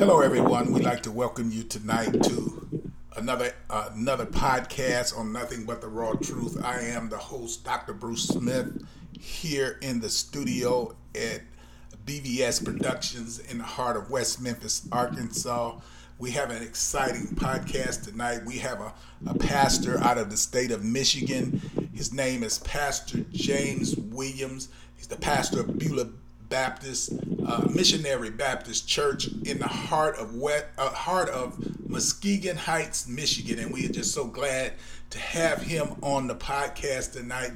Hello, everyone. We'd like to welcome you tonight to another uh, another podcast on nothing but the raw truth. I am the host, Dr. Bruce Smith, here in the studio at BVS Productions in the heart of West Memphis, Arkansas. We have an exciting podcast tonight. We have a, a pastor out of the state of Michigan. His name is Pastor James Williams. He's the pastor of Beulah Baptist uh, Missionary Baptist Church in the heart of wet, uh, heart of Muskegon Heights, Michigan, and we are just so glad to have him on the podcast tonight.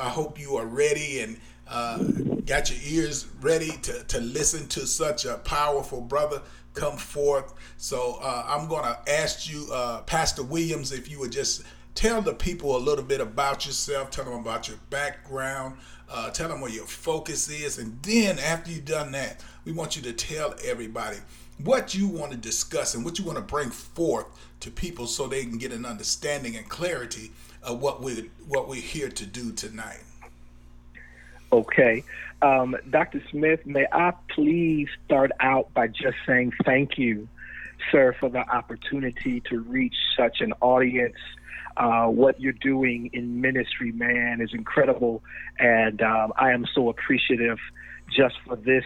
I hope you are ready and uh, got your ears ready to, to listen to such a powerful brother come forth. So uh, I'm going to ask you, uh, Pastor Williams, if you would just tell the people a little bit about yourself, tell them about your background, uh, tell them where your focus is, and then after you've done that, we want you to tell everybody what you want to discuss and what you want to bring forth to people so they can get an understanding and clarity of what we what we're here to do tonight. Okay. Um, Dr. Smith, may I please start out by just saying thank you, sir, for the opportunity to reach such an audience. Uh, what you're doing in ministry, man, is incredible. And um, I am so appreciative just for this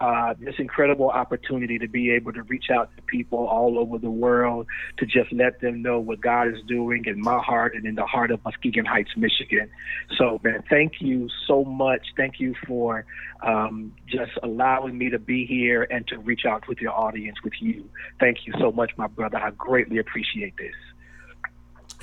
uh, this incredible opportunity to be able to reach out to people all over the world to just let them know what God is doing in my heart and in the heart of Muskegon Heights, Michigan. So, man, thank you so much. Thank you for um, just allowing me to be here and to reach out with your audience, with you. Thank you so much, my brother. I greatly appreciate this.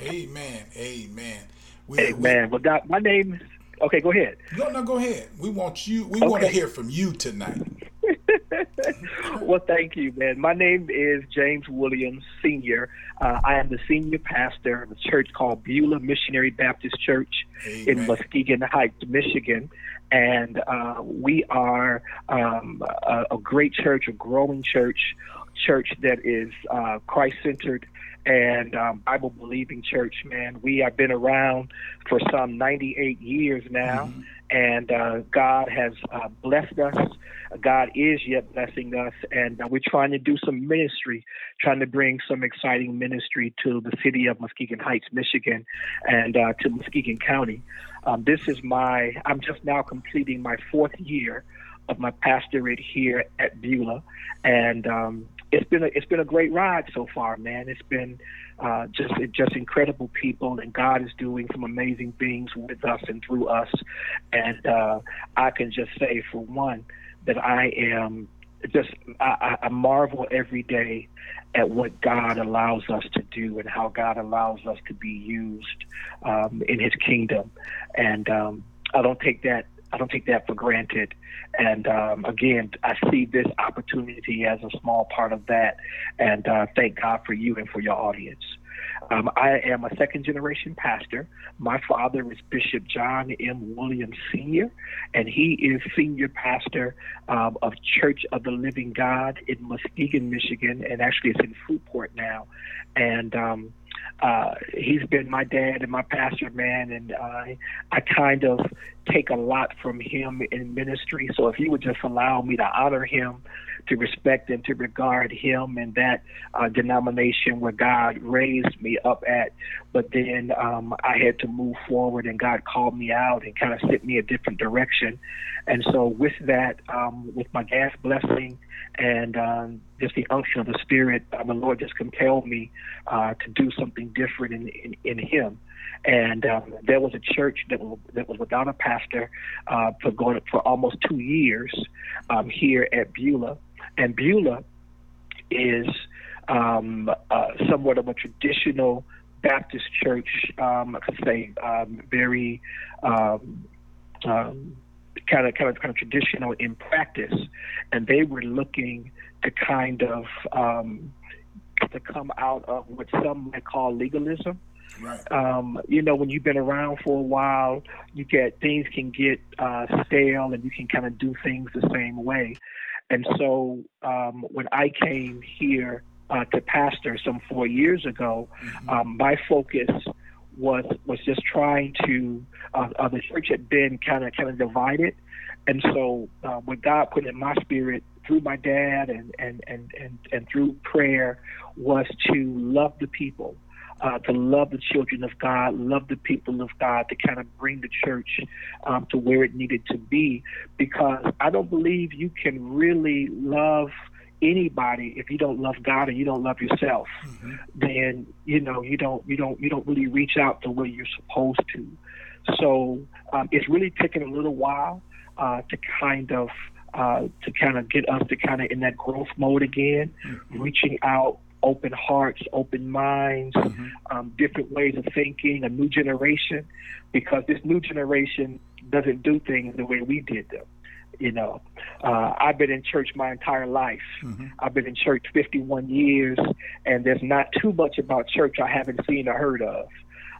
Amen. Amen. We, Amen. We, well, Doc, my name is Okay, go ahead. No, no, go ahead. We want you. We okay. want to hear from you tonight. well, thank you, man. My name is James Williams Senior. Uh, I am the senior pastor of a church called Beulah Missionary Baptist Church Amen. in Muskegon Heights, Michigan, and uh, we are um, a, a, great church, a growing church, church that is uh, Christ centered and um, Bible believing church, man. We have been around for some 98 years now, mm-hmm. and uh, God has uh, blessed us. God is yet blessing us, and uh, we're trying to do some ministry, trying to bring some exciting ministry to the city of Muskegon Heights, Michigan, and uh, to Muskegon County. Um, this is my, I'm just now completing my fourth year of my pastorate here at Beulah, and um, it's been a it's been a great ride so far, man. It's been uh, just just incredible people, and God is doing some amazing things with us and through us. And uh, I can just say, for one, that I am just I, I marvel every day at what God allows us to do and how God allows us to be used um, in His kingdom, and um, I don't take that I don't take that for granted. And um, again, I see this opportunity as a small part of that. And uh, thank God for you and for your audience. Um, I am a second generation pastor. My father is Bishop John M. Williams Sr., and he is senior pastor um, of Church of the Living God in Muskegon, Michigan, and actually it's in Fruitport now. And um, uh, he's been my dad and my pastor, man, and uh, I kind of take a lot from him in ministry. So if you would just allow me to honor him, to respect and to regard him and that uh, denomination where God raised me up at, but then um, I had to move forward and God called me out and kind of set me a different direction. And so with that, um, with my dad's blessing and um, just the unction of the Spirit, uh, the Lord just compelled me uh, to do something different in, in, in Him. And um, there was a church that was, that was without a pastor uh, for going for almost two years um, here at Beulah. And Beulah is um, uh, somewhat of a traditional Baptist church. Um, I could say um, very um, um, kind of kind of kind of traditional in practice, and they were looking to kind of um, to come out of what some might call legalism. Right. Um, you know, when you've been around for a while, you get things can get uh, stale, and you can kind of do things the same way. And so, um, when I came here uh, to pastor some four years ago, mm-hmm. um, my focus was was just trying to uh, uh, the church had been kind of kind of divided, and so uh, what God put in my spirit through my dad and, and, and, and, and through prayer was to love the people, uh, to love the children of God, love the people of God, to kind of bring the church um, to where it needed to be. Because I don't believe you can really love anybody if you don't love God and you don't love yourself. Mm-hmm. Then you know you don't you don't you don't really reach out the way you're supposed to. So um, it's really taken a little while uh, to kind of uh, to kind of get us to kind of in that growth mode again, mm-hmm. reaching out, open hearts, open minds, mm-hmm. um, different ways of thinking, a new generation, because this new generation doesn't do things the way we did them. You know, uh, I've been in church my entire life. Mm-hmm. I've been in church 51 years, and there's not too much about church I haven't seen or heard of.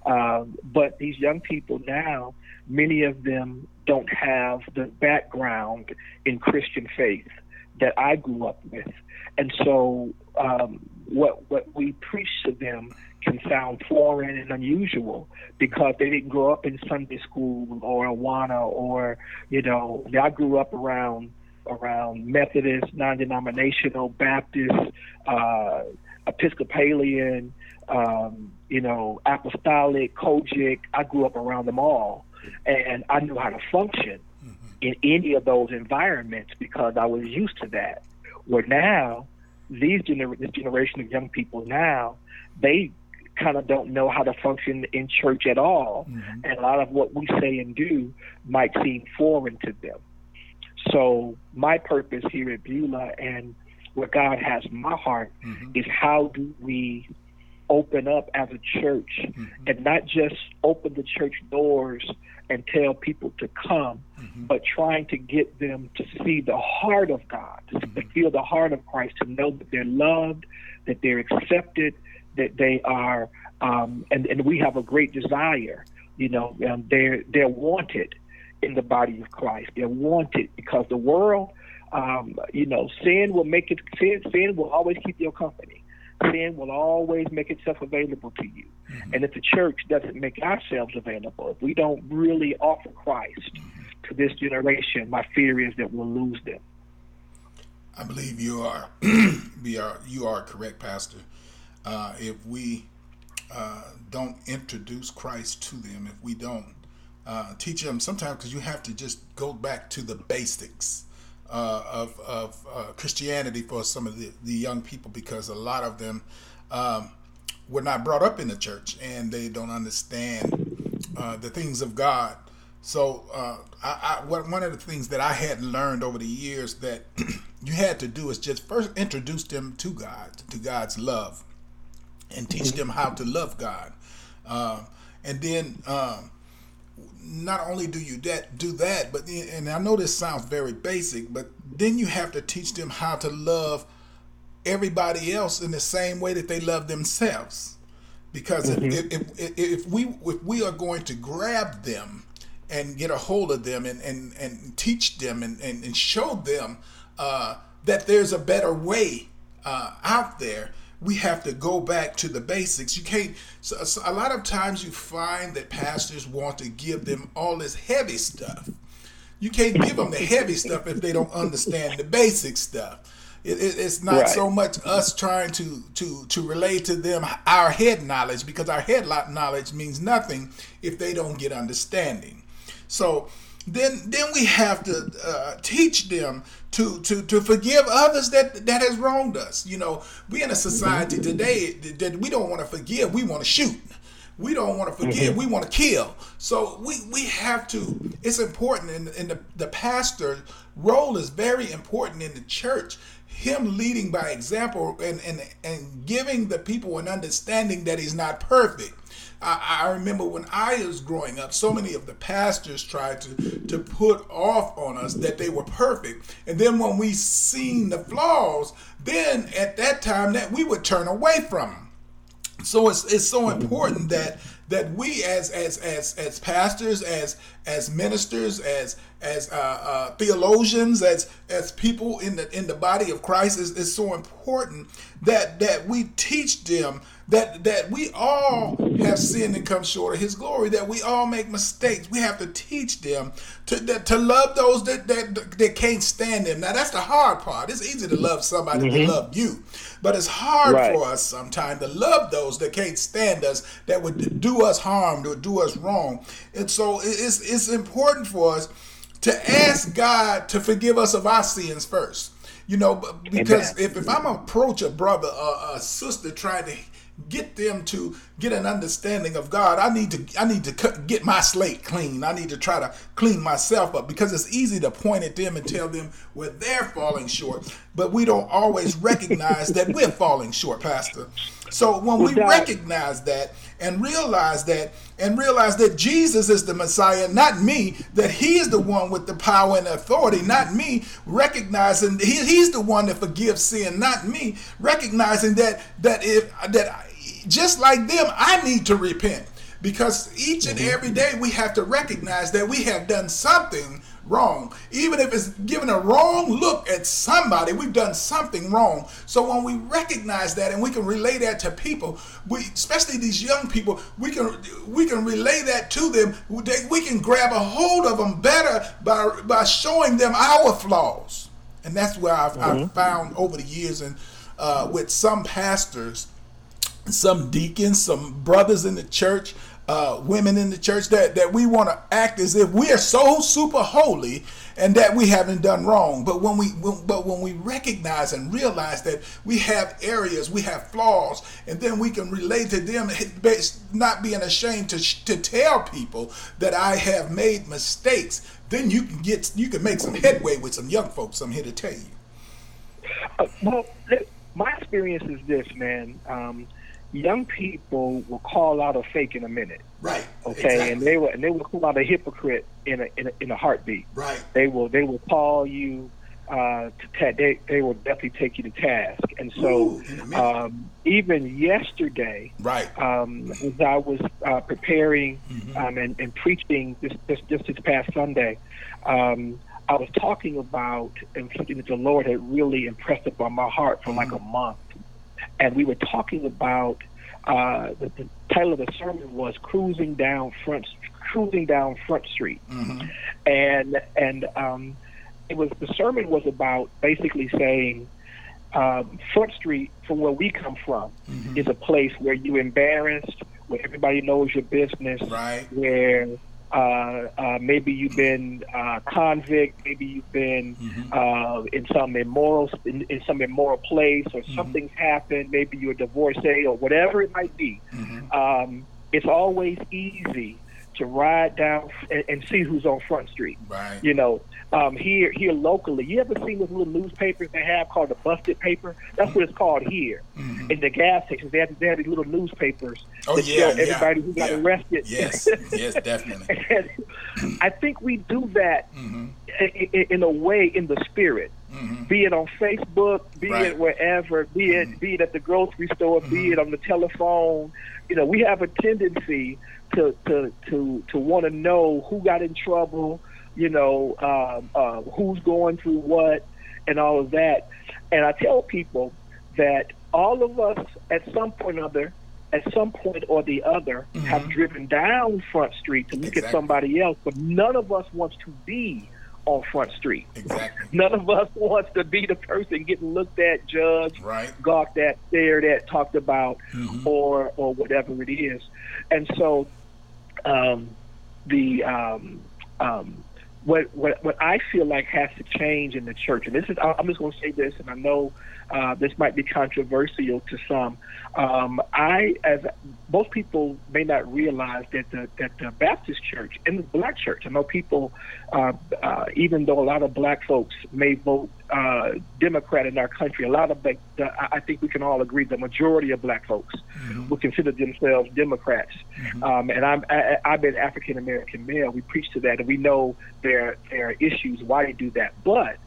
Um, but these young people now, many of them don't have the background in Christian faith that I grew up with, and so um, what what we preach to them can sound foreign and unusual because they didn't grow up in Sunday school or Awana or you know I grew up around around Methodist, non-denominational, Baptist, uh, Episcopalian, um, you know, apostolic, COGIC. I grew up around them all, and I knew how to function mm-hmm. in any of those environments because I was used to that. Where now, these gener- this generation of young people now, they kind of don't know how to function in church at all, mm-hmm. and a lot of what we say and do might seem foreign to them. So my purpose here at Beulah and what God has in my heart mm-hmm. is how do we open up as a church mm-hmm. and not just open the church doors and tell people to come, mm-hmm. but trying to get them to see the heart of God, to mm-hmm. feel the heart of Christ, to know that they're loved, that they're accepted, that they are, um, and, and we have a great desire. You know, um, they're they're wanted in the body of Christ. They're wanted because the world, um, you know, sin will make it. Sin, sin will always keep your company sin will always make itself available to you. Mm-hmm. And if the church doesn't make ourselves available, if we don't really offer Christ mm-hmm. to this generation, my fear is that we'll lose them. I believe you are, we are you are correct, Pastor. Uh, if we uh, don't introduce Christ to them, if we don't uh, teach them, sometimes because you have to just go back to the basics uh, of, of uh, Christianity for some of the, the young people because a lot of them um, were not brought up in the church and they don't understand uh, the things of God. So, uh, I, I, one of the things that I had learned over the years that you had to do is just first introduce them to God, to God's love, and teach mm-hmm. them how to love God. Uh, and then um, not only do you that do that, but and I know this sounds very basic, but then you have to teach them how to love everybody else in the same way that they love themselves. Because mm-hmm. if, if, if, if we if we are going to grab them and get a hold of them and, and, and teach them and, and, and show them uh, that there's a better way uh, out there, we have to go back to the basics. You can't. So, so a lot of times you find that pastors want to give them all this heavy stuff. You can't give them the heavy stuff if they don't understand the basic stuff. It, it, it's not right. so much us trying to to to relay to them our head knowledge because our head knowledge means nothing if they don't get understanding. So then then we have to uh, teach them to, to to forgive others that that has wronged us. You know, we in a society today that we don't want to forgive, we want to shoot. We don't want to forgive, mm-hmm. we want to kill. So we we have to. It's important, and, and the the pastor role is very important in the church. Him leading by example and and and giving the people an understanding that he's not perfect I, I remember when I was growing up, so many of the pastors tried to, to put off on us that they were perfect. And then when we seen the flaws, then at that time that we would turn away from them. So it's, it's so important that that we as as as as pastors, as as ministers, as as uh, uh, theologians, as as people in the in the body of Christ, is, is so important that that we teach them that that we all have sinned and come short of his glory that we all make mistakes we have to teach them to that, to love those that, that that can't stand them now that's the hard part it's easy to love somebody mm-hmm. to love you but it's hard right. for us sometimes to love those that can't stand us that would do us harm or do us wrong and so it's it's important for us to ask god to forgive us of our sins first you know because if, if i'm approach a brother or a sister trying to get them to get an understanding of God. I need to I need to get my slate clean. I need to try to clean myself up because it's easy to point at them and tell them where they're falling short, but we don't always recognize that we're falling short, Pastor. So when we recognize that and realize that and realize that Jesus is the Messiah, not me, that he is the one with the power and authority, not me, recognizing he, he's the one that forgives sin, not me, recognizing that that if that just like them, I need to repent. Because each and every day we have to recognize that we have done something wrong. Even if it's giving a wrong look at somebody, we've done something wrong. So when we recognize that and we can relay that to people, we especially these young people, we can we can relay that to them. We can grab a hold of them better by by showing them our flaws. And that's where I've, mm-hmm. I've found over the years and uh, with some pastors, some deacons, some brothers in the church uh, women in the church that, that we want to act as if we are so super holy and that we haven't done wrong. But when we when, but when we recognize and realize that we have areas, we have flaws, and then we can relate to them, not being ashamed to to tell people that I have made mistakes. Then you can get you can make some headway with some young folks. I'm here to tell you. Uh, well, my experience is this, man. Um, young people will call out a fake in a minute. Right. Okay, exactly. and they will and they will call out a hypocrite in a in a, in a heartbeat. Right. They will they will call you uh, to ta- they they will definitely take you to task. And so Ooh, um, even yesterday, right, um, as I was uh, preparing mm-hmm. um, and, and preaching this, this this this past Sunday. Um, I was talking about and something that the Lord had really impressed upon my heart for mm-hmm. like a month and we were talking about uh, the, the, title of the sermon was "Cruising Down Front Cruising Down Front Street," mm-hmm. and and um, it was the sermon was about basically saying um, Front Street, from where we come from, mm-hmm. is a place where you're embarrassed, where everybody knows your business, right. where uh, uh, maybe you've been uh, convict, maybe you've been mm-hmm. uh, in some immoral in, in, some immoral place, or mm-hmm. something's happened. Maybe you're a divorcee or whatever it might be. Mm-hmm. Um, it's always easy to ride down and, and, see who's on Front Street. Right. You know, um, here here locally. You ever seen those little newspapers they have called the busted paper? That's what it's called here. Mm-hmm. In the gas stations, they have, they have these little newspapers oh, that yeah, show everybody yeah, who got yeah. arrested. Yes, yes, definitely. I think we do that mm-hmm. in, in, a way in the spirit. Mm-hmm. Be it on Facebook, be right. it wherever, be it mm-hmm. be it at the grocery store, be mm-hmm. it on the telephone. You know, we have a tendency to to to to want to know who got in trouble you know, um, uh, who's going through what, and all of that. And I tell people that all of us, at some point or other, at some point or the other, mm-hmm. have driven down Front Street to look exactly. at somebody else, but none of us wants to be on Front Street. Exactly. None of us wants to be the person getting looked at, judged, right. gawked at, stared at, talked about, mm-hmm. or or whatever it is. And so, um, the um, um, what, what what I feel like has to change in the church, and this is I'm just going to say this, and I know uh, this might be controversial to some. Um, I, as most people may not realize that the that the Baptist church and the Black church. I know people, uh, uh, even though a lot of Black folks may vote uh, Democrat in our country, a lot of the, the, I think we can all agree the majority of Black folks mm-hmm. would consider themselves Democrats. Mm-hmm. Um, and I'm I, I've been African American male. We preach to that, and we know there there are issues why they do that, but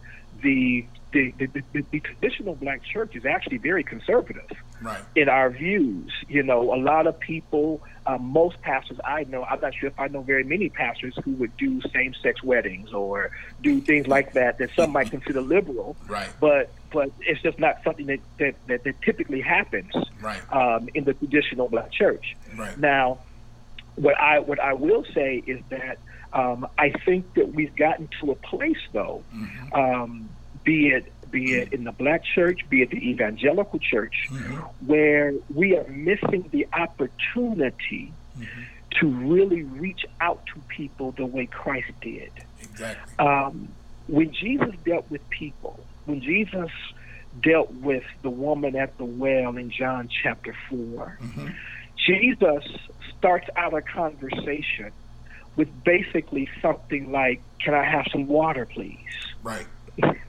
the the, the, the, the, traditional black church is actually very conservative right. in our views. You know, a lot of people, uh, most pastors I know, I'm not sure if I know very many pastors who would do same sex weddings or do things like that that some might consider liberal. Right. But but it's just not something that, that, that, that typically happens right. um, in the traditional black church. Right. Now, what I what I will say is that um, I think that we've gotten to a place, though, mm-hmm. um, be it be it in the black church, be it the evangelical church, mm-hmm. where we are missing the opportunity mm-hmm. to really reach out to people the way Christ did. Exactly. Um, when Jesus dealt with people, when Jesus dealt with the woman at the well in John chapter 4, mm-hmm. Jesus starts out a conversation with basically something like, Can I have some water, please? Right.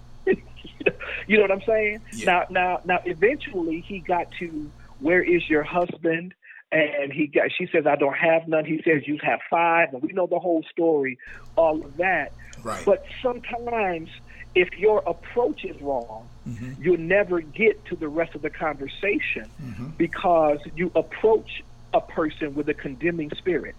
you know what I'm saying? Yeah. Now, now, now. Eventually, he got to where is your husband? And he got. She says, I don't have none. He says, You have five, and we know the whole story, all of that. Right. But sometimes, if your approach is wrong, mm-hmm. you'll never get to the rest of the conversation mm-hmm. because you approach a person with a condemning spirit.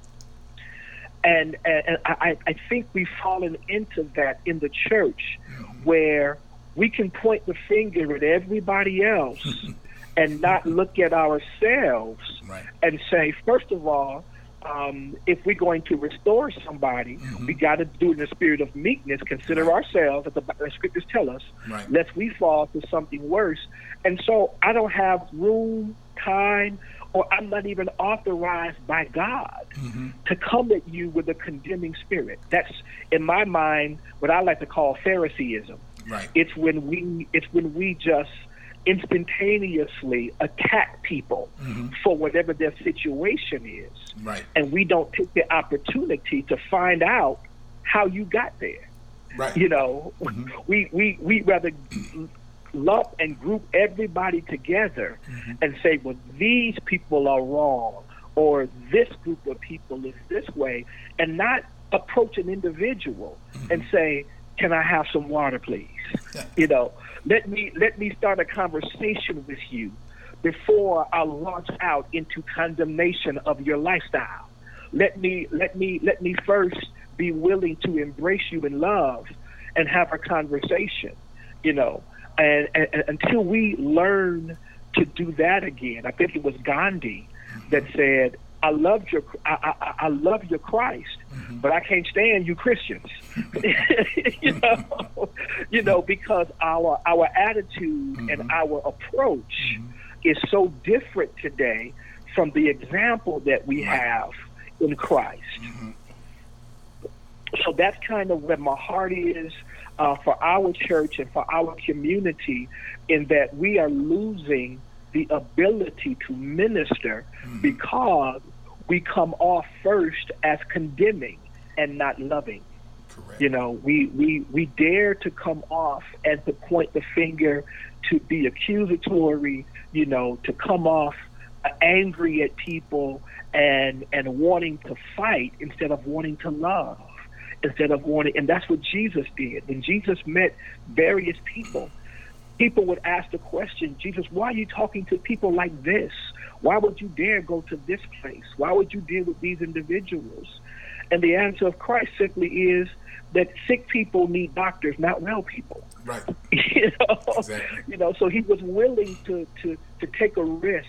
And, and I, I think we've fallen into that in the church mm-hmm. where we can point the finger at everybody else and not look at ourselves right. and say, first of all, um, if we're going to restore somebody, mm-hmm. we got to do it in a spirit of meekness. Consider right. ourselves, as the, the, scriptures tell us, right. lest we fall to something worse. And so I don't have room, time, or I'm not even authorized by God mm-hmm. to come at you with a condemning spirit. That's in my mind what I like to call Phariseeism. Right. It's when we it's when we just instantaneously attack people mm-hmm. for whatever their situation is. Right. And we don't take the opportunity to find out how you got there. Right. You know, mm-hmm. we, we, we rather lump and group everybody together mm-hmm. and say, well, these people are wrong or this group of people is this way, and not approach an individual Mm-hmm. and say, can I have some water, please? you know, let me let me start a conversation with you before I launch out into condemnation of your lifestyle. Let me let me let me first be willing to embrace you in love and have a conversation. You know, and, and, and until we learn to do that again, I think it was Gandhi that said, I love your I, I, I love your Christ, mm-hmm. but I can't stand you Christians. you know, you know because our our attitude mm-hmm. and our approach mm-hmm. is so different today from the example that we right. have in Christ. Mm-hmm. So that's kind of where my heart is uh, for our church and for our community, in that we are losing the ability to minister mm-hmm. because we come off first as condemning and not loving. Correct. You know, we, we, we dare to come off and to point the finger, to be accusatory, you know, to come off angry at people and and wanting to fight instead of wanting to love, instead of wanting and that's what Jesus did. When Jesus met various people, people would ask the question, Jesus, why are you talking to people like this? Why would you dare go to this place? Why would you deal with these individuals? And the answer of Christ simply is that sick people need doctors, not well people. Right. you know, exactly. you know. So he was willing to to to take a risk.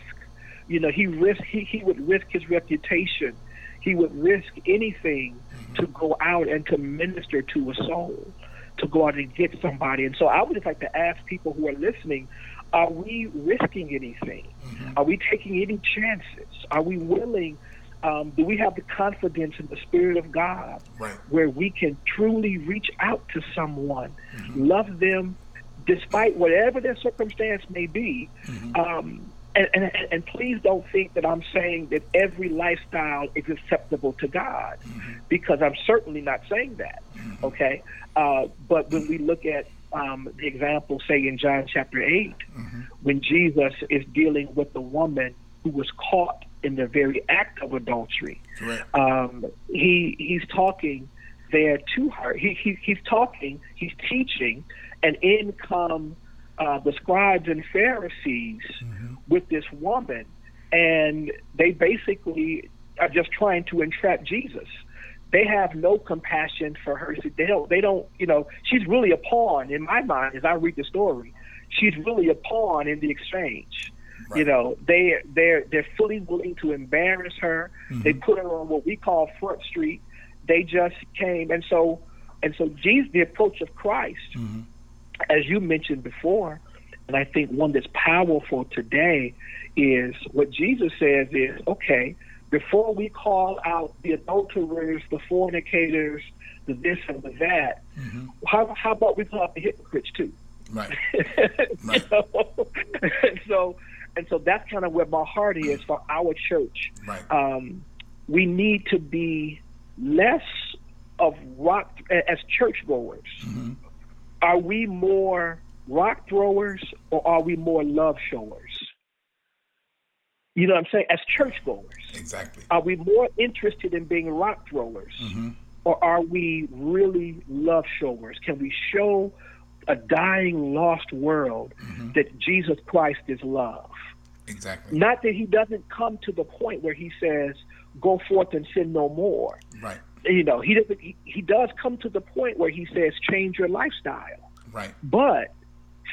You know, he risk he, he would risk his reputation. He would risk anything mm-hmm. to go out and to minister to a soul to go out and get somebody. And so I would just like to ask people who are listening, are we risking anything? Mm-hmm. Are we taking any chances? Are we willing? Um, do we have the confidence in the Spirit of God right. where we can truly reach out to someone, mm-hmm. love them despite whatever their circumstance may be? Mm-hmm. Um, and, and, and, please don't think that I'm saying that every lifestyle is acceptable to God, mm-hmm. because I'm certainly not saying that. Mm-hmm. Okay, uh, but when we look at um, the example, say in John chapter 8, mm-hmm. when Jesus is dealing with the woman who was caught in the very act of adultery, um, he he's talking there to her. He, he he's talking, he's teaching, and in come uh, the scribes and Pharisees mm-hmm. with this woman, and they basically are just trying to entrap Jesus. They have no compassion for her. They don't. They don't. You know, she's really a pawn in my mind as I read the story. She's really a pawn in the exchange. Right. You know, they they're they're fully willing to embarrass her. Mm-hmm. They put her on what we call front street. They just came, and so and so Jesus, the approach of Christ, mm-hmm. as you mentioned before, and I think one that's powerful today is what Jesus says is okay. Before we call out the adulterers, the fornicators, the this and the that, mm-hmm. how, how about we call out the hypocrites too? Right. right. and so and so that's kind of where my heart is for our church. Right. Um, we need to be less of rock as churchgoers. Mm-hmm. Are we more rock throwers or are we more love showers? You know what I'm saying? As churchgoers. Exactly. Are we more interested in being rock throwers? Mm-hmm. Or are we really love showers? Can we show a dying, lost world mm-hmm. that Jesus Christ is love. Exactly. Not that he doesn't come to the point where he says, "Go forth and sin no more." Right. You know, he doesn't. He, he does come to the point where he says, "Change your lifestyle." Right. But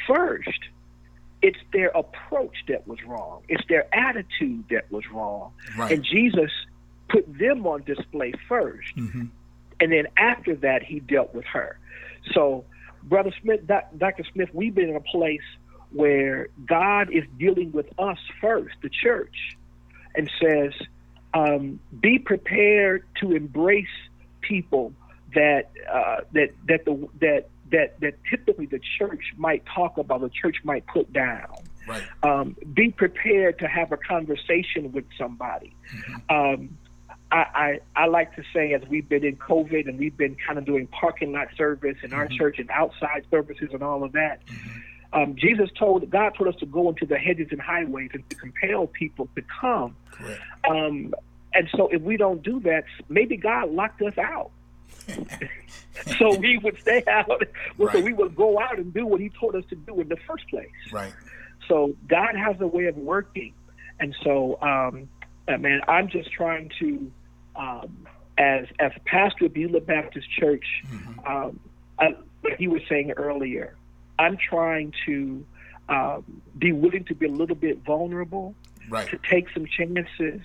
first, it's their approach that was wrong. It's their attitude that was wrong. Right. And Jesus put them on display 1st mm-hmm. and then after that, he dealt with her. So Brother Smith, Dr. Smith, we've been in a place where God is dealing with us first, the church, and says, um, "Be prepared to embrace people that uh, that that the that that that typically the church might talk about, the church might put down." Right. Um, be prepared to have a conversation with somebody. Mm-hmm. Um, I, I, I like to say as we've been in COVID and we've been kind of doing parking lot service in our mm-hmm. church and outside services and all of that. Mm-hmm. Um, Jesus told God told us to go into the hedges and highways and to compel people to come. Um, and so if we don't do that, maybe God locked us out. so we would stay out. Right. So we would go out and do what He told us to do in the first place. Right. So God has a way of working, and so um, man, I'm just trying to um, as as a pastor of Beulah Baptist Church, mm-hmm. um, I, like you were saying earlier, I'm trying to um, be willing to be a little bit vulnerable, right. to take some chances,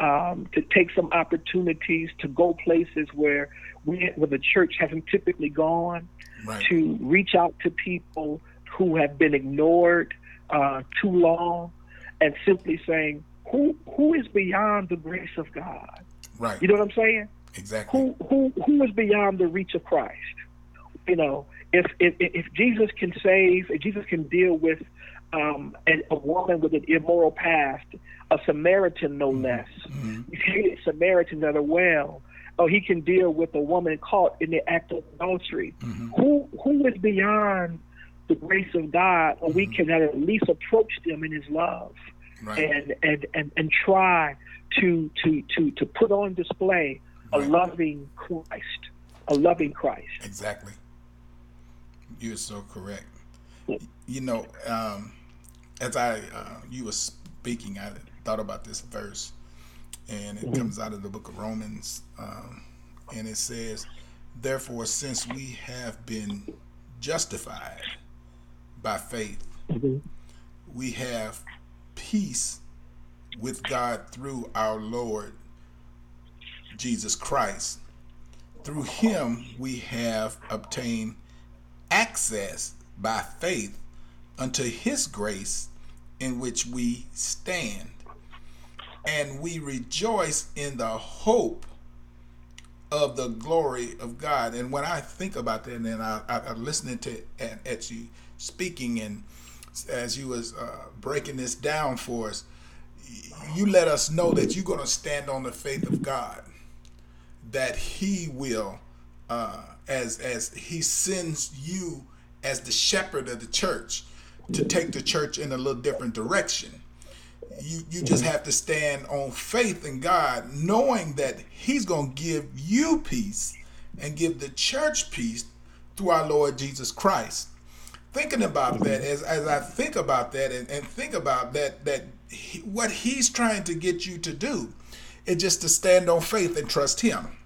um, to take some opportunities, to go places where we, where the church hasn't typically gone, right. to reach out to people who have been ignored uh, too long, and simply saying, who who is beyond the grace of God? Right. You know what I'm saying? Exactly. Who who who is beyond the reach of Christ? You know, if if, if Jesus can save, if Jesus can deal with um, a, a woman with an immoral past, a Samaritan no mm-hmm. less, mm-hmm. hated Samaritans at a well. Oh, he can deal with a woman caught in the act of adultery. Mm-hmm. Who who is beyond the grace of God, or we mm-hmm. can at least approach them in His love, right. and, and and and try to to to to put on display a right. loving Christ, a loving Christ. Exactly. You're so correct. You know, um, as I uh, you were speaking, I thought about this verse, and it mm-hmm. comes out of the book of Romans, um, and it says, "Therefore, since we have been justified by faith, mm-hmm. we have peace with God through our Lord Jesus Christ. Through him we have obtained access by faith unto his grace in which we stand. And we rejoice in the hope of the glory of God. And when I think about that, and I, I, am listening to at, at you speaking, and as you was uh, breaking this down for us, you let us know that you're going to stand on the faith of God, that He will, uh, as as He sends you as the shepherd of the church, to take the church in a little different direction. You you just have to stand on faith in God, knowing that He's going to give you peace and give the church peace through our Lord Jesus Christ. Thinking about that, as, as I think about that and, and think about that, that he, what he's trying to get you to do is just to stand on faith and trust him.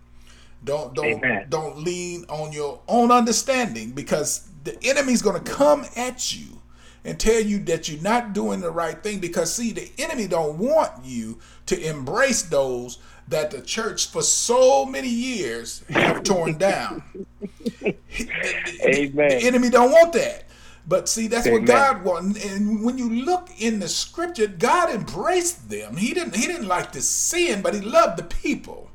Don't don't Amen. don't lean on your own understanding because the enemy's going to come at you and tell you that you're not doing the right thing because see the enemy don't want you to embrace those that the church for so many years have torn down. Amen. The, the enemy don't want that. But see, that's Amen. what God wanted. And when you look in the scripture, God embraced them. He didn't he didn't like the sin, but he loved the people.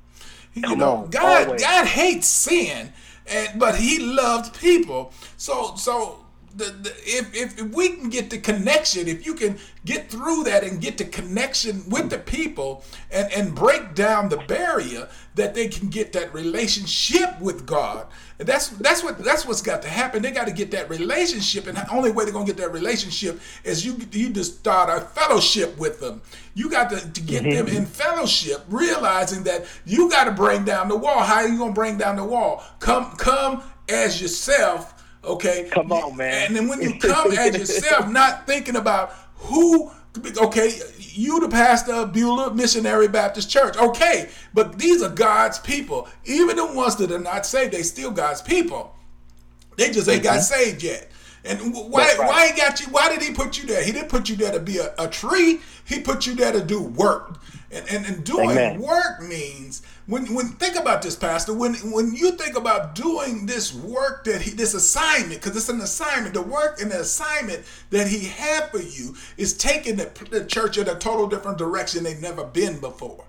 You Come know, on, God always. God hates sin, and but he loved people. So so the, the, if, if, if we can get the connection, if you can get through that and get the connection with the people and, and break down the barrier that they can get that relationship with God. That's that's what that's what's got to happen. They got to get that relationship, and the only way they're gonna get that relationship is you you just start a fellowship with them. You got to, to get mm-hmm. them in fellowship, realizing that you got to bring down the wall. How are you gonna bring down the wall? Come come as yourself Okay. Come on, man. And then when you come at yourself, not thinking about who okay, you the pastor of Beulah Missionary Baptist Church. Okay, but these are God's people. Even the ones that are not saved, they still God's people. They just ain't mm-hmm. got saved yet. And why right. why he got you? Why did he put you there? He didn't put you there to be a, a tree. He put you there to do work. And and, and doing Amen. work means when when think about this, Pastor. When when you think about doing this work that he this assignment, because it's an assignment, the work and the assignment that he had for you is taking the, the church in a total different direction they've never been before.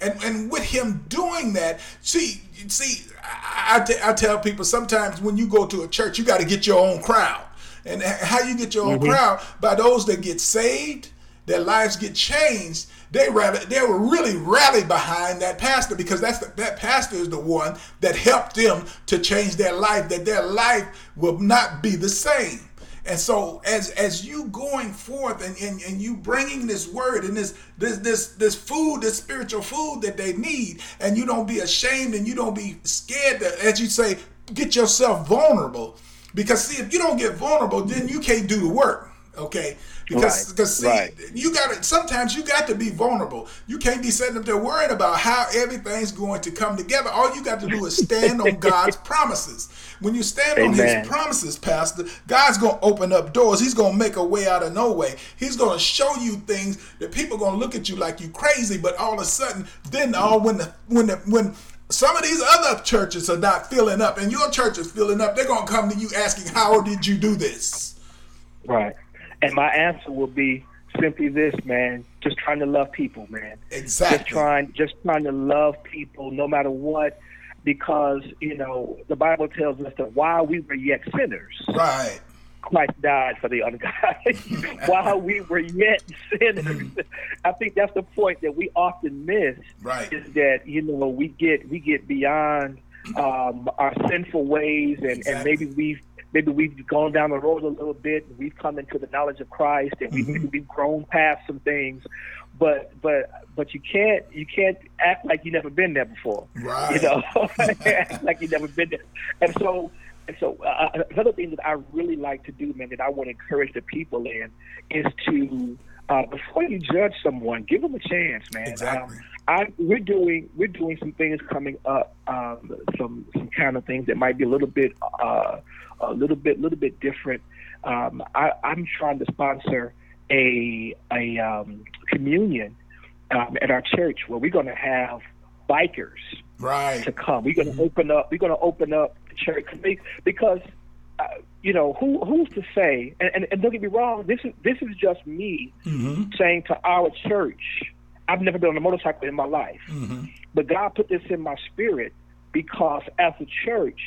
And, and with him doing that, see, see, I, I, t- I tell people sometimes when you go to a church, you got to get your own crowd. And how you get your own mm-hmm. crowd? By those that get saved, their lives get changed, they rally, they were really rally behind that pastor because that's the, that pastor is the one that helped them to change their life, that their life will not be the same. And so as as you going forth and, and, and you bringing this word and this this this this food, this spiritual food that they need, and you don't be ashamed and you don't be scared to, as you say, get yourself vulnerable. Because see, if you don't get vulnerable, then you can't do the work. Okay, because because see, right. you got to sometimes you got to be vulnerable. You can't be sitting up there worrying about how everything's going to come together. All you got to do is stand on God's promises. When you stand Amen. on His promises, Pastor, God's going to open up doors. He's going to make a way out of no way. He's going to show you things that people are going to look at you like you crazy. But all of a sudden, then all when the when the when some of these other churches are not filling up and your church is filling up, they're going to come to you asking, How did you do this? Right. And my answer will be simply this, man. Just trying to love people, man. Exactly. Just trying, just trying to love people, no matter what, because you know the Bible tells us that while we were yet sinners, right, Christ died for the ungodly. while we were yet sinners, I think that's the point that we often miss. Right, is that you know we get we get beyond um, our sinful ways, and, exactly. and maybe we've maybe we've gone down the road a little bit and we've come into the knowledge of Christ and we've, mm-hmm. we've grown past some things but but but you can't you can't act like you never been there before right you know act like you never been there and so and so uh, uh, another thing that I really like to do man that I want to encourage the people in is to uh, before you judge someone, give them a chance, man. Exactly. Um, I, we're doing we're doing some things coming up, um, some some kind of things that might be a little bit uh, a little bit, little bit different. Um, I, am trying to sponsor a a um, communion um, at our church where we're going to have bikers right to come. We're going to mm-hmm. open up. We're going to open up the church because. Uh, you know who who's to say and, and, and, don't get me wrong this is this is just me mm-hmm. saying to our church i've never been on a motorcycle in my life mm-hmm. but god put this in my spirit because as a church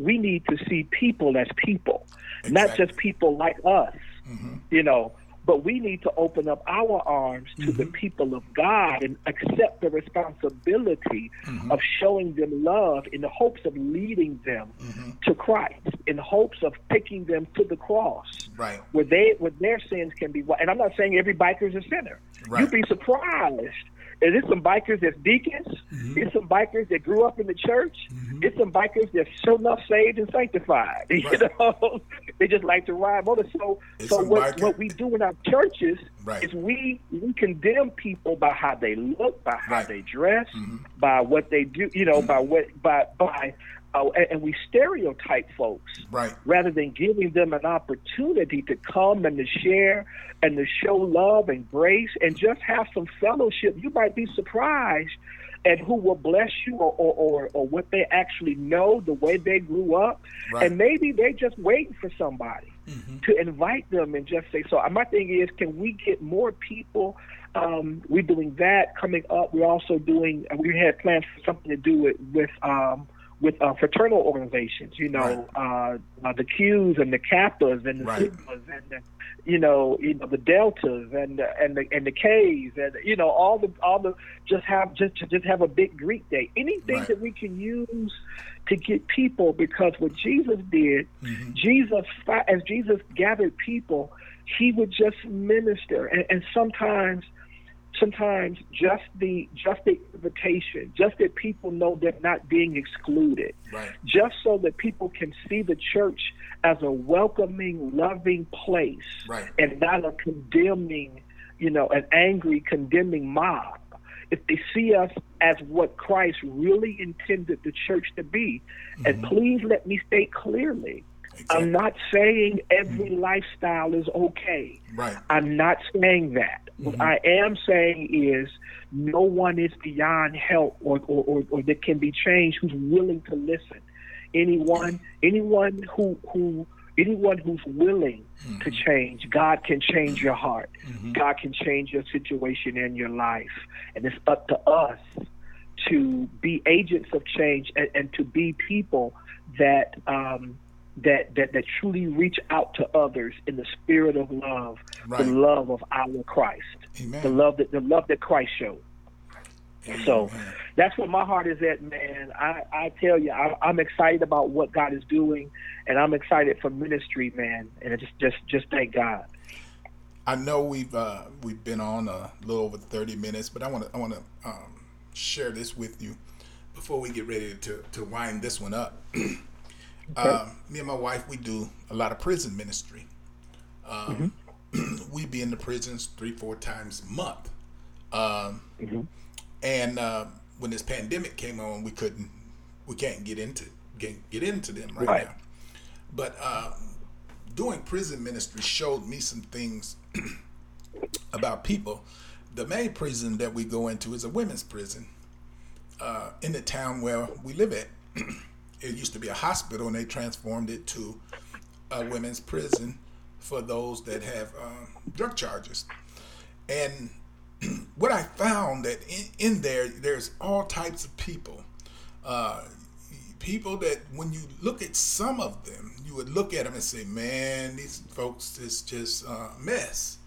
we need to see people as people, exactly. not just people like us, mm-hmm. you know. But we need to open up our arms to mm-hmm. the people of God and accept the responsibility mm-hmm. of showing them love in the hopes of leading them mm-hmm. to Christ, in hopes of taking them to the cross, right? Where they, where their sins can be. And I'm not saying every biker is a sinner. Right. You'd be surprised and it's some bikers that's deacons. Mm-hmm. It's some bikers that grew up in the church. Mm-hmm. It's some bikers that's sure enough saved and sanctified. Right. You know, They just like to ride motorcycles. So, It's so what, biker. what we do in our churches Right. is we we condemn people by how they look, by how Right. they dress, Mm-hmm. by what they do, you know, by what by by, uh, and, and we stereotype folks Right. rather than giving them an opportunity to come and to share and to show love and grace and just have some fellowship. You might be surprised at who will bless you or, or, or, or what they actually know, the way they grew up. Right. And maybe they're just waiting for somebody to invite them and just say, so uh, my thing is, can we get more people? Um, we're doing that coming up. We're also doing, we had plans for something to do with, with, um, with uh, fraternal organizations, you know, uh, uh, the Qs and the Kappas and the Right. Sigmas and the, you know, you know the Deltas and the, and the and the Ks and you know all the all the just have just to just have a big Greek day. Anything Right. that we can use to get people because what Jesus did, Mm-hmm. Jesus as Jesus gathered people, he would just minister and, and sometimes sometimes just the just the invitation, just that people know they're not being excluded, Right. just so that people can see the church as a welcoming, loving place, Right. and not a condemning, you know, an angry, condemning mob. If they see us as what Christ really intended the church to be, and mm-hmm. please let me state clearly, Exactly. I'm not saying every mm-hmm. lifestyle is okay. Right. I'm not saying that. What mm-hmm. I am saying is no one is beyond help or, or, or, or that can be changed who's willing to listen. Anyone mm-hmm. anyone who who anyone who's willing to mm-hmm. change, God can change your heart. God can change your situation and your life. And it's up to us to be agents of change and, and to be people that um, that, that that truly reach out to others in the spirit of love, Right. the love of our Christ, Amen. the love that the love that Christ showed. So that's where my heart is at, man. I, I tell you, I, I'm excited about what God is doing, and I'm excited for ministry, man. And I just just just thank God. I know we've uh, we've been on a little over thirty minutes, but I want to I want to um, share this with you before we get ready to to wind this one up. um, me and my wife we do a lot of prison ministry. Um, we be in the prisons three four times a month, um, and uh, when this pandemic came on, we couldn't we can't get into get, get into them right, Right. now. But uh, doing prison ministry showed me some things about people. The main prison that we go into is a women's prison uh, in the town where we live at. it used to be a hospital, and they transformed it to a women's prison for those that have um, drug charges. And what I found that in, in there, there's all types of people. Uh, people that when you look at some of them, you would look at them and say, "Man, these folks is just a mess."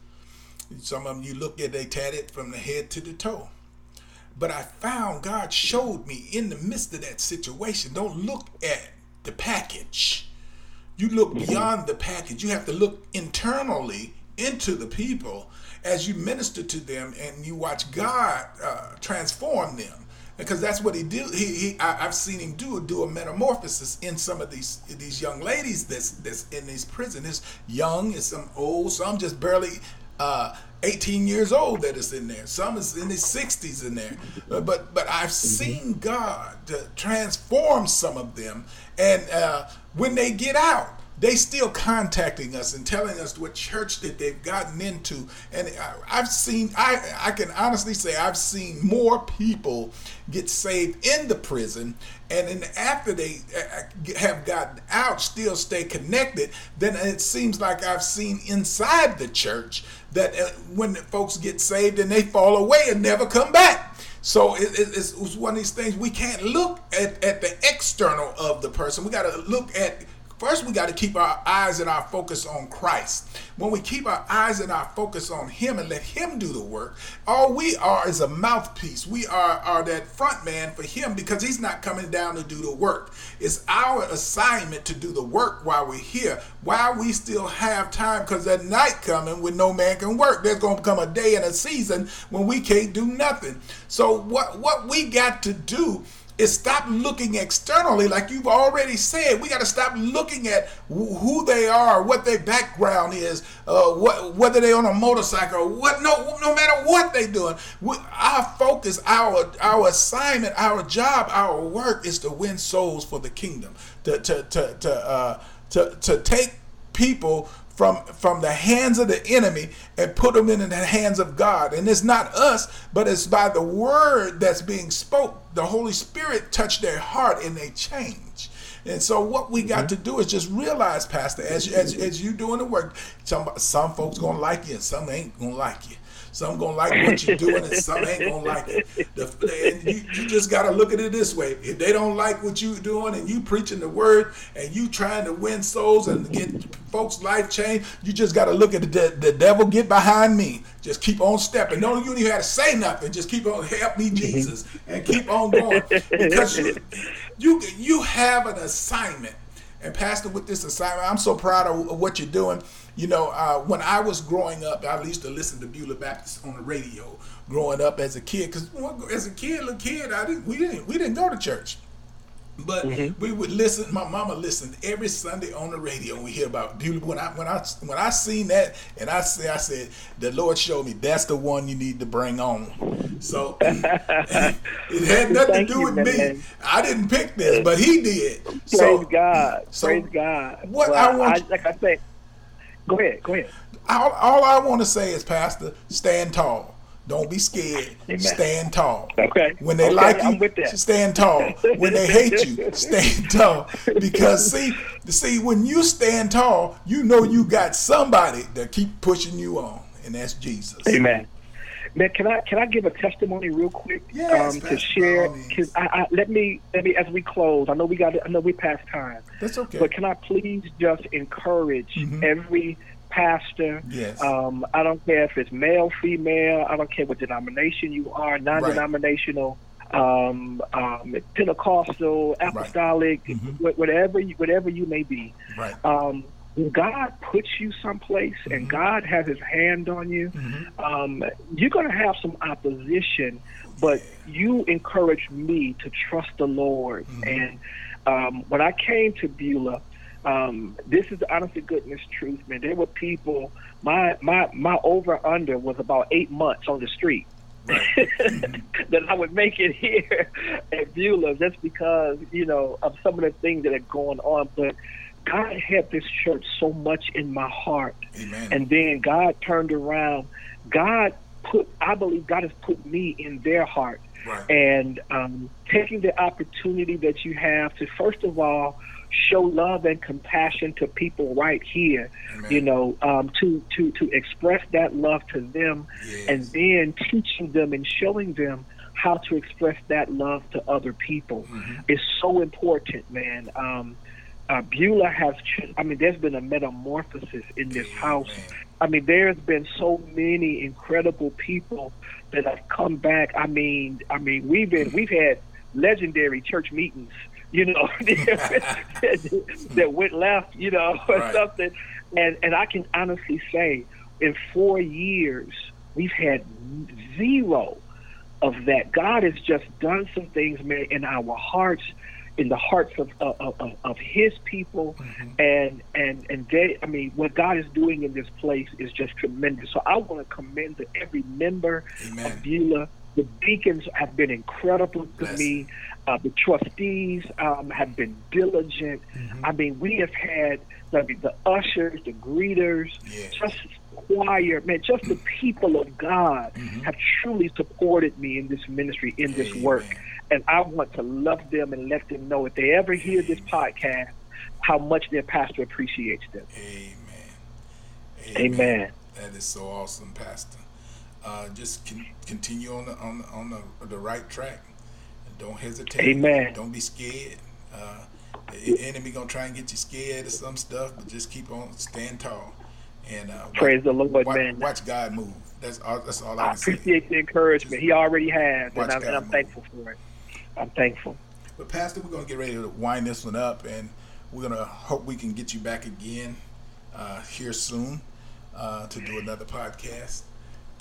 Some of them you look at, they tatted from the head to the toe. But I found God showed me in the midst of that situation. Don't look at the package. You look beyond the package. You have to look internally into the people as you minister to them and you watch God uh, transform them. Because that's what he do. He, he I, I've seen him do do a metamorphosis in some of these these young ladies that's that's in these prison. It's young, it's some old, some just barely uh, 18 years old that is in there. Some is in his 60s in there. Uh, but but I've seen God to transform some of them, and uh, when they get out, they still contacting us and telling us what church that they've gotten into. And I, I've seen, I I can honestly say I've seen more people get saved in the prison, and then after they uh, have gotten out, still stay connected. Then it seems like I've seen inside the church that uh, when folks get saved and they fall away and never come back. So it, it, it's one of these things we can't look at, at the external of the person. We got to look at First, we got to keep our eyes and our focus on Christ. When we keep our eyes and our focus on Him and let Him do the work, all we are is a mouthpiece. We are, are that front man for Him because He's not coming down to do the work. It's our assignment to do the work while we're here, while we still have time, because that night coming when no man can work. There's going to come a day and a season when we can't do nothing. So what what we got to do is stop looking externally, like you've already said. We got to stop looking at who they are, what their background is, uh, what, whether they're on a motorcycle, or what. No, no matter what they're doing, we, our focus, our our assignment, our job, our work is to win souls for the kingdom. To to to to uh, to, to take people from from the hands of the enemy and put them in the hands of God. And it's not us, but it's by the word that's being spoke. The Holy Spirit touched their heart and they change. And so what we got mm-hmm. to do is just realize, Pastor, as as, as you doing the work, some some folks gonna like you and some ain't gonna like you. Some gonna like what you're doing, and some ain't gonna like it. The, and you, you just gotta look at it this way: if they don't like what you're doing, and you preaching the word, and you trying to win souls and get folks' life changed, you just gotta look at the, the devil. Get behind me. Just keep on stepping. No, you don't even have to say nothing. Just keep on help me, mm-hmm. Jesus, and keep on going because you you you have an assignment. And Pastor, with this assignment, I'm so proud of what you're doing you know, uh, when I was growing up, I used to listen to Beulah Baptist on the radio. Growing up as a kid, because as a kid, little kid, I didn't we didn't we didn't go to church. But mm-hmm. we would listen. My mama listened every Sunday on the radio. and We hear about Beulah. when I when I when I seen that, and I say I said the Lord showed me that's the one you need to bring on. So it had nothing to do you, with man. me. I didn't pick this, but He did. Praise so, God. So Praise God. What well, I want, I, like I said, Go ahead. Go ahead. All, all I want to say is, Pastor, stand tall. Don't be scared. Amen. Stand tall. Okay. When they okay, like you, stand tall. When they hate you, stand tall. Because see, see, when you stand tall, you know you got somebody that keep pushing you on, and that's Jesus. Amen. Man, can I can I give a testimony real quick yes, um, to share? Because I, I, let me let me as we close. I know we got I know we passed time. That's okay. But can I please just encourage mm-hmm. every pastor? Yes. Um, I don't care if it's male, female. I don't care what denomination you are, non-denominational. Right. Um, um, Pentecostal, apostolic, right. mm-hmm. whatever you, whatever you may be. Right. When God puts you someplace mm-hmm. and God has His hand on you, mm-hmm. um, you're going to have some opposition, but you encourage me to trust the Lord. Mm-hmm. And um, when I came to Beulah, um, this is the honest to goodness truth, man. There were people. My my my over under was about eight months on the street. Right. that I would make it here at Beulah just because you know of some of the things that are going on, but God had this church so much in my heart. Amen. And then God turned around. God put, I believe God has put me in their heart. Right. And um, taking the opportunity that you have to, first of all, show love and compassion to people right here. Amen. You know, um, to to to express that love to them, yes. and then teaching them and showing them how to express that love to other people mm-hmm. is so important, man. Um, uh, Beulah has, I mean, there's been a metamorphosis in this house. I mean, there's been so many incredible people that have come back. I mean, I mean, we've been, we've had legendary church meetings, you know, that went left, you know, or right. something. And and I can honestly say, in four years, we've had zero of that. God has just done some things, man, in our hearts in the hearts of of, of, of His people, mm-hmm. and and and they, I mean, what God is doing in this place is just tremendous. So I want to commend to every member Amen. of Beulah. The deacons have been incredible to me. Uh, the trustees um, have been diligent. Mm-hmm. I mean, we have had I mean, the ushers, the greeters, yeah. just choir, man, just the people of God mm-hmm. have truly supported me in this ministry, in this Amen. work. And I want to love them and let them know if they ever hear this podcast, how much their pastor appreciates them. Amen. Amen. Amen. That is so awesome, Pastor. Uh, just con- continue on the on the, on the, the right track. Don't hesitate. Amen. Don't be scared. Uh, the enemy gonna try and get you scared of some stuff, but just keep on stand tall. And uh, praise watch, the Lord, watch, man. Watch God move. That's all. That's all I, can say. I appreciate say. the encouragement. He already has, and I'm, and I'm thankful for it. I'm thankful. But Pastor, we're gonna get ready to wind this one up, and we're gonna hope we can get you back again uh, here soon uh, to do another podcast.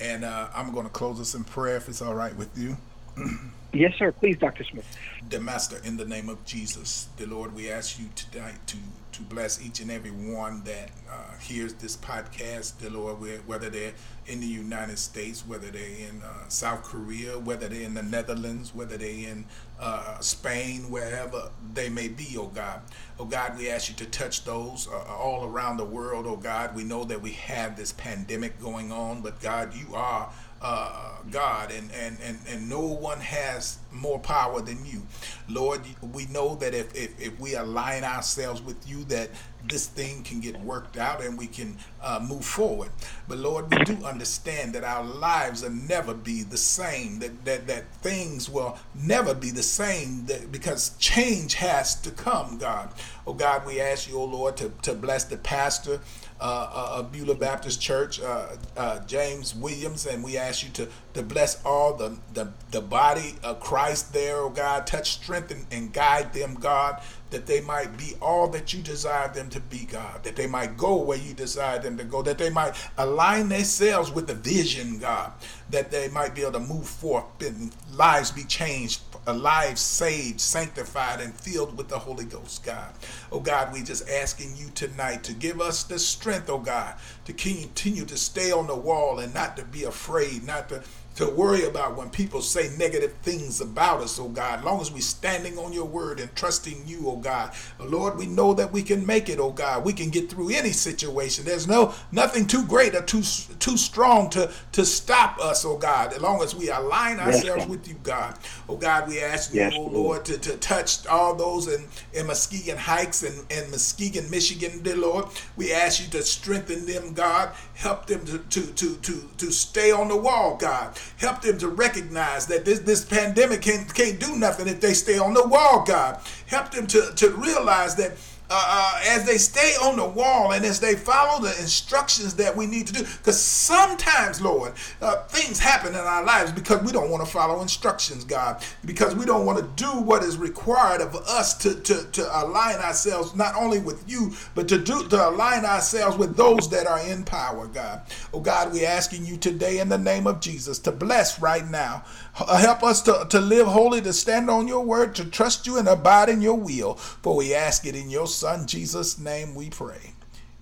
And uh, I'm gonna close us in prayer if it's all right with you. Yes, sir. Please, Dr. Smith. The Master, in the name of Jesus, the Lord, we ask you tonight to to bless each and every one that uh, hears this podcast, the Lord, whether they're in the United States, whether they're in uh, South Korea, whether they're in the Netherlands, whether they're in uh, Spain, wherever they may be, oh God. Oh God, we ask you to touch those uh, all around the world, oh God. We know that we have this pandemic going on, but God, you are uh, God, and, and, and, and no one has more power than you. Lord, we know that if, if, if we align ourselves with you, that this thing can get worked out and we can uh, move forward. But Lord, we do understand that our lives will never be the same, that, that, that things will never be the same that, because change has to come, God. Oh God, we ask you, oh Lord, to, to bless the pastor uh, uh, of Beulah Baptist Church, uh, uh, James Williams, and we ask you to, to bless all the, the, the body of Christ there, oh God. Touch, strengthen, and guide them, God, that they might be all that you desire them to be, God, that they might go where you desire them to go, that they might align themselves with the vision, God, that they might be able to move forth and lives be changed alive, saved, sanctified, and filled with the Holy Ghost, God. Oh God, we just asking you tonight to give us the strength, oh God, to continue to stay on the wall and not to be afraid, not to to worry about when people say negative things about us, oh God. As long as we're standing on your word and trusting you, oh God. Lord, we know that we can make it, oh God. We can get through any situation. There's no nothing too great or too too strong to, to stop us, oh God, as long as we align ourselves yes, with you, God. Oh God, we ask you, yes, oh Lord, to, to touch all those in, in Muskegon Heights and, and Muskegon, Michigan, dear Lord. We ask you to strengthen them, God. Help them to, to, to, to, to stay on the wall, God. Help them to recognize that this, this pandemic can't, can't do nothing if they stay on the wall, God. Help them to, to realize that uh, uh, as they stay on the wall and as they follow the instructions that we need to do. Because sometimes, Lord, uh, things happen in our lives because we don't want to follow instructions, God, because we don't want to do what is required of us to, to, to align ourselves not only with you, but to do to align ourselves with those that are in power, God. Oh God, we're asking you today in the name of Jesus to bless right now. Help us to, to live holy, to stand on your word, to trust you and abide in your will. For we ask it in your Son, Jesus' name, we pray.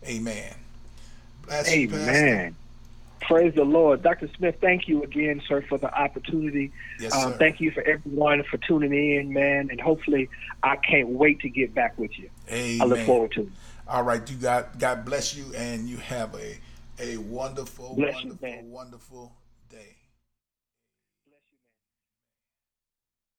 Amen. Bless Amen. Praise the Lord. Dr. Smith, thank you again, sir, for the opportunity. Yes, um, thank you for everyone for tuning in, man. And hopefully, I can't wait to get back with you. Amen. I look forward to it. All right. You got God bless you, and you have a, a wonderful, bless wonderful, you, wonderful.